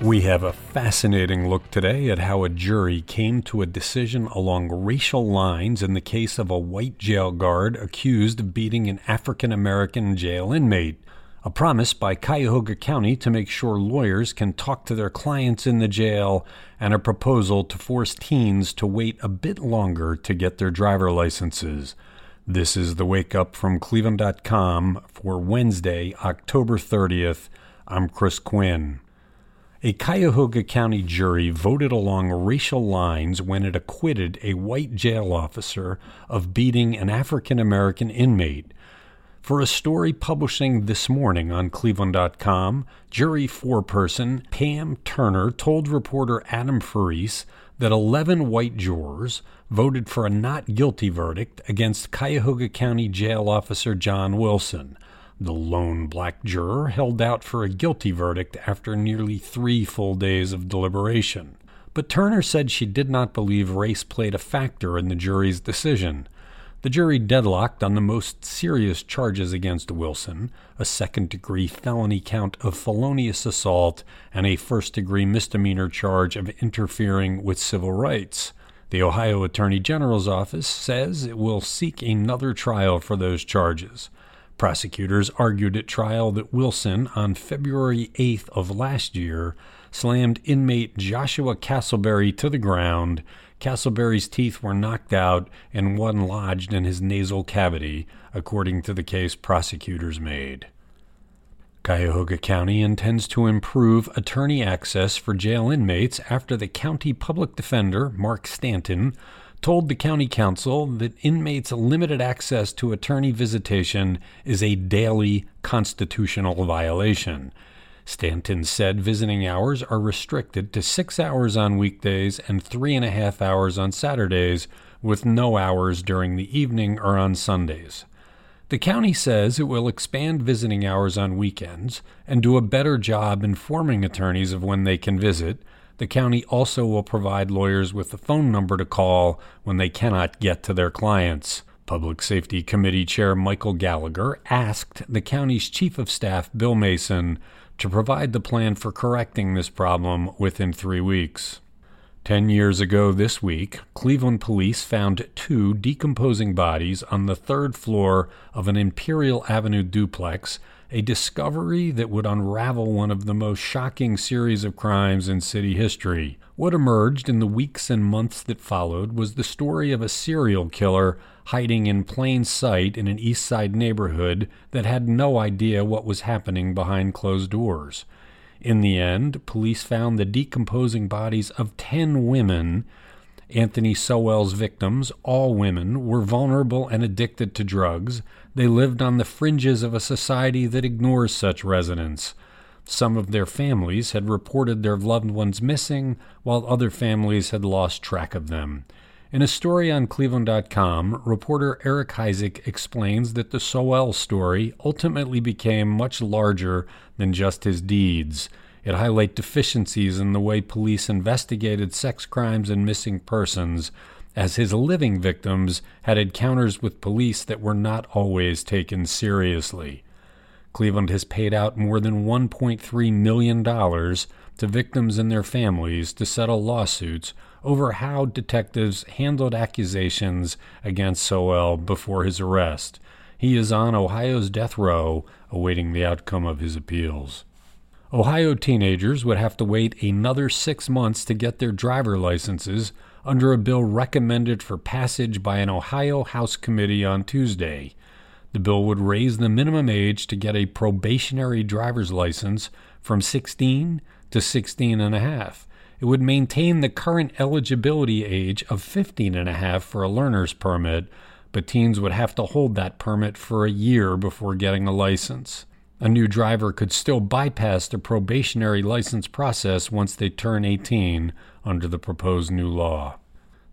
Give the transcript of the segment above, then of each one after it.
We have a fascinating look today at how a jury came to a decision along racial lines in the case of a white jail guard accused of beating an African American jail inmate. A promise by Cuyahoga County to make sure lawyers can talk to their clients in the jail, and a proposal to force teens to wait a bit longer to get their driver licenses. This is the Wake Up from Cleveland.com for Wednesday, October 30th. I'm Chris Quinn. A Cuyahoga County jury voted along racial lines when it acquitted a white jail officer of beating an African American inmate. For a story publishing this morning on Cleveland.com, jury foreperson Pam Turner told reporter Adam Ferrise that 11 white jurors voted for a not guilty verdict against Cuyahoga County Jail Officer John Wilson. The lone black juror held out for a guilty verdict after nearly three full days of deliberation. But Turner said she did not believe race played a factor in the jury's decision. The jury deadlocked on the most serious charges against Wilson a second degree felony count of felonious assault and a first degree misdemeanor charge of interfering with civil rights. The Ohio Attorney General's office says it will seek another trial for those charges. Prosecutors argued at trial that Wilson, on February 8th of last year, slammed inmate Joshua Castleberry to the ground. Castleberry's teeth were knocked out and one lodged in his nasal cavity, according to the case prosecutors made. Cuyahoga County intends to improve attorney access for jail inmates after the county public defender, Mark Stanton, told the county council that inmates' limited access to attorney visitation is a daily constitutional violation. Stanton said visiting hours are restricted to six hours on weekdays and three and a half hours on Saturdays, with no hours during the evening or on Sundays. The county says it will expand visiting hours on weekends and do a better job informing attorneys of when they can visit, the county also will provide lawyers with a phone number to call when they cannot get to their clients. Public Safety Committee Chair Michael Gallagher asked the county's Chief of Staff, Bill Mason, to provide the plan for correcting this problem within three weeks. Ten years ago this week, Cleveland police found two decomposing bodies on the third floor of an Imperial Avenue duplex a discovery that would unravel one of the most shocking series of crimes in city history. What emerged in the weeks and months that followed was the story of a serial killer hiding in plain sight in an East Side neighborhood that had no idea what was happening behind closed doors. In the end, police found the decomposing bodies of 10 women Anthony Sowell's victims, all women, were vulnerable and addicted to drugs. They lived on the fringes of a society that ignores such residents. Some of their families had reported their loved ones missing, while other families had lost track of them. In a story on Cleveland.com, reporter Eric Heisig explains that the Sowell story ultimately became much larger than just his deeds. It highlighted deficiencies in the way police investigated sex crimes and missing persons, as his living victims had encounters with police that were not always taken seriously. Cleveland has paid out more than $1.3 million to victims and their families to settle lawsuits over how detectives handled accusations against Sowell before his arrest. He is on Ohio's death row, awaiting the outcome of his appeals. Ohio teenagers would have to wait another six months to get their driver licenses under a bill recommended for passage by an Ohio House committee on Tuesday. The bill would raise the minimum age to get a probationary driver's license from 16 to 16 and a half. It would maintain the current eligibility age of 15 and a half for a learner's permit, but teens would have to hold that permit for a year before getting a license. A new driver could still bypass the probationary license process once they turn 18 under the proposed new law.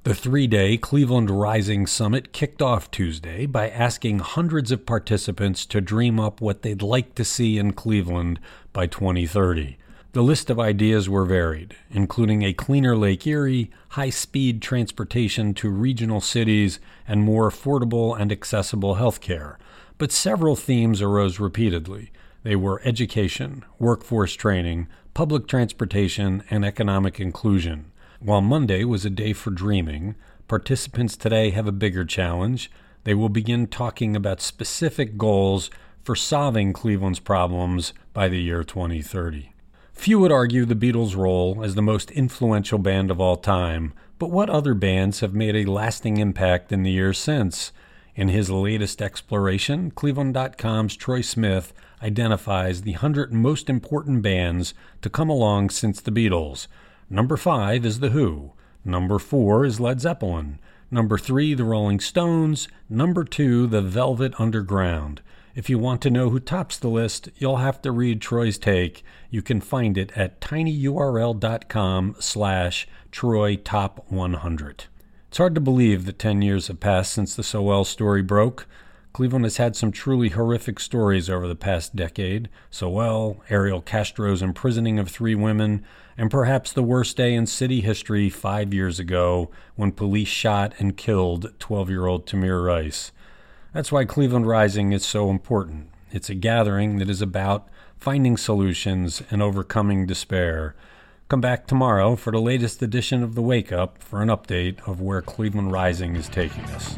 The three day Cleveland Rising Summit kicked off Tuesday by asking hundreds of participants to dream up what they'd like to see in Cleveland by 2030. The list of ideas were varied, including a cleaner Lake Erie, high speed transportation to regional cities, and more affordable and accessible health care but several themes arose repeatedly They were education, workforce training, public transportation, and economic inclusion. While Monday was a day for dreaming, participants today have a bigger challenge. They will begin talking about specific goals for solving Cleveland's problems by the year 2030. Few would argue the Beatles' role as the most influential band of all time, but what other bands have made a lasting impact in the years since? In his latest exploration, Cleveland.com's Troy Smith identifies the 100 most important bands to come along since the Beatles. Number 5 is The Who. Number 4 is Led Zeppelin. Number 3, The Rolling Stones. Number 2, The Velvet Underground. If you want to know who tops the list, you'll have to read Troy's take. You can find it at tinyurl.com slash Troy Top 100. It's hard to believe that 10 years have passed since the Sowell story broke. Cleveland has had some truly horrific stories over the past decade Sowell, Ariel Castro's imprisoning of three women, and perhaps the worst day in city history five years ago when police shot and killed 12 year old Tamir Rice. That's why Cleveland Rising is so important. It's a gathering that is about finding solutions and overcoming despair. Come back tomorrow for the latest edition of The Wake Up for an update of where Cleveland Rising is taking us.